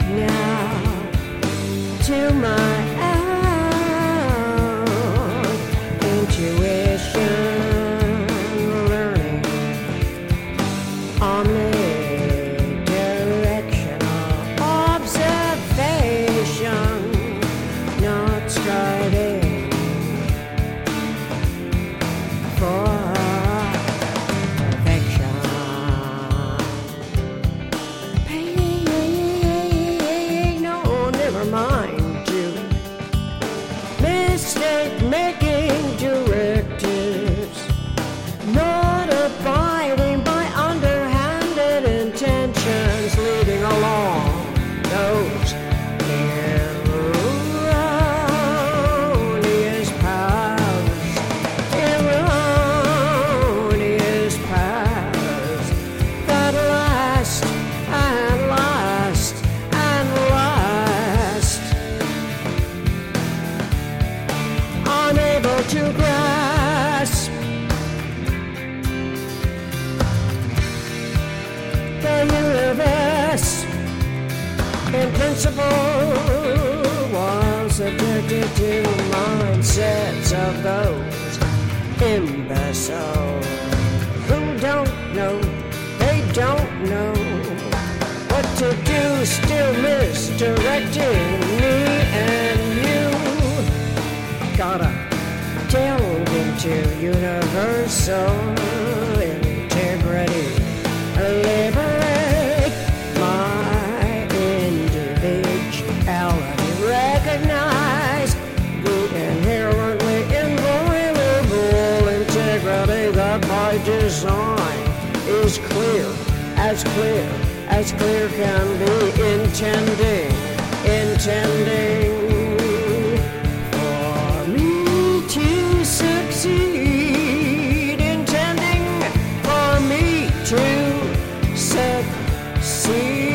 now to my Mistake making to grasp. The universe in principle was addicted to mindsets of those imbeciles who don't know they don't know what to do still misdirecting universal integrity. Liberate my individuality. Recognize the inherently inviolable integrity that by design is clear, as clear as clear can be, intending, intending sweet.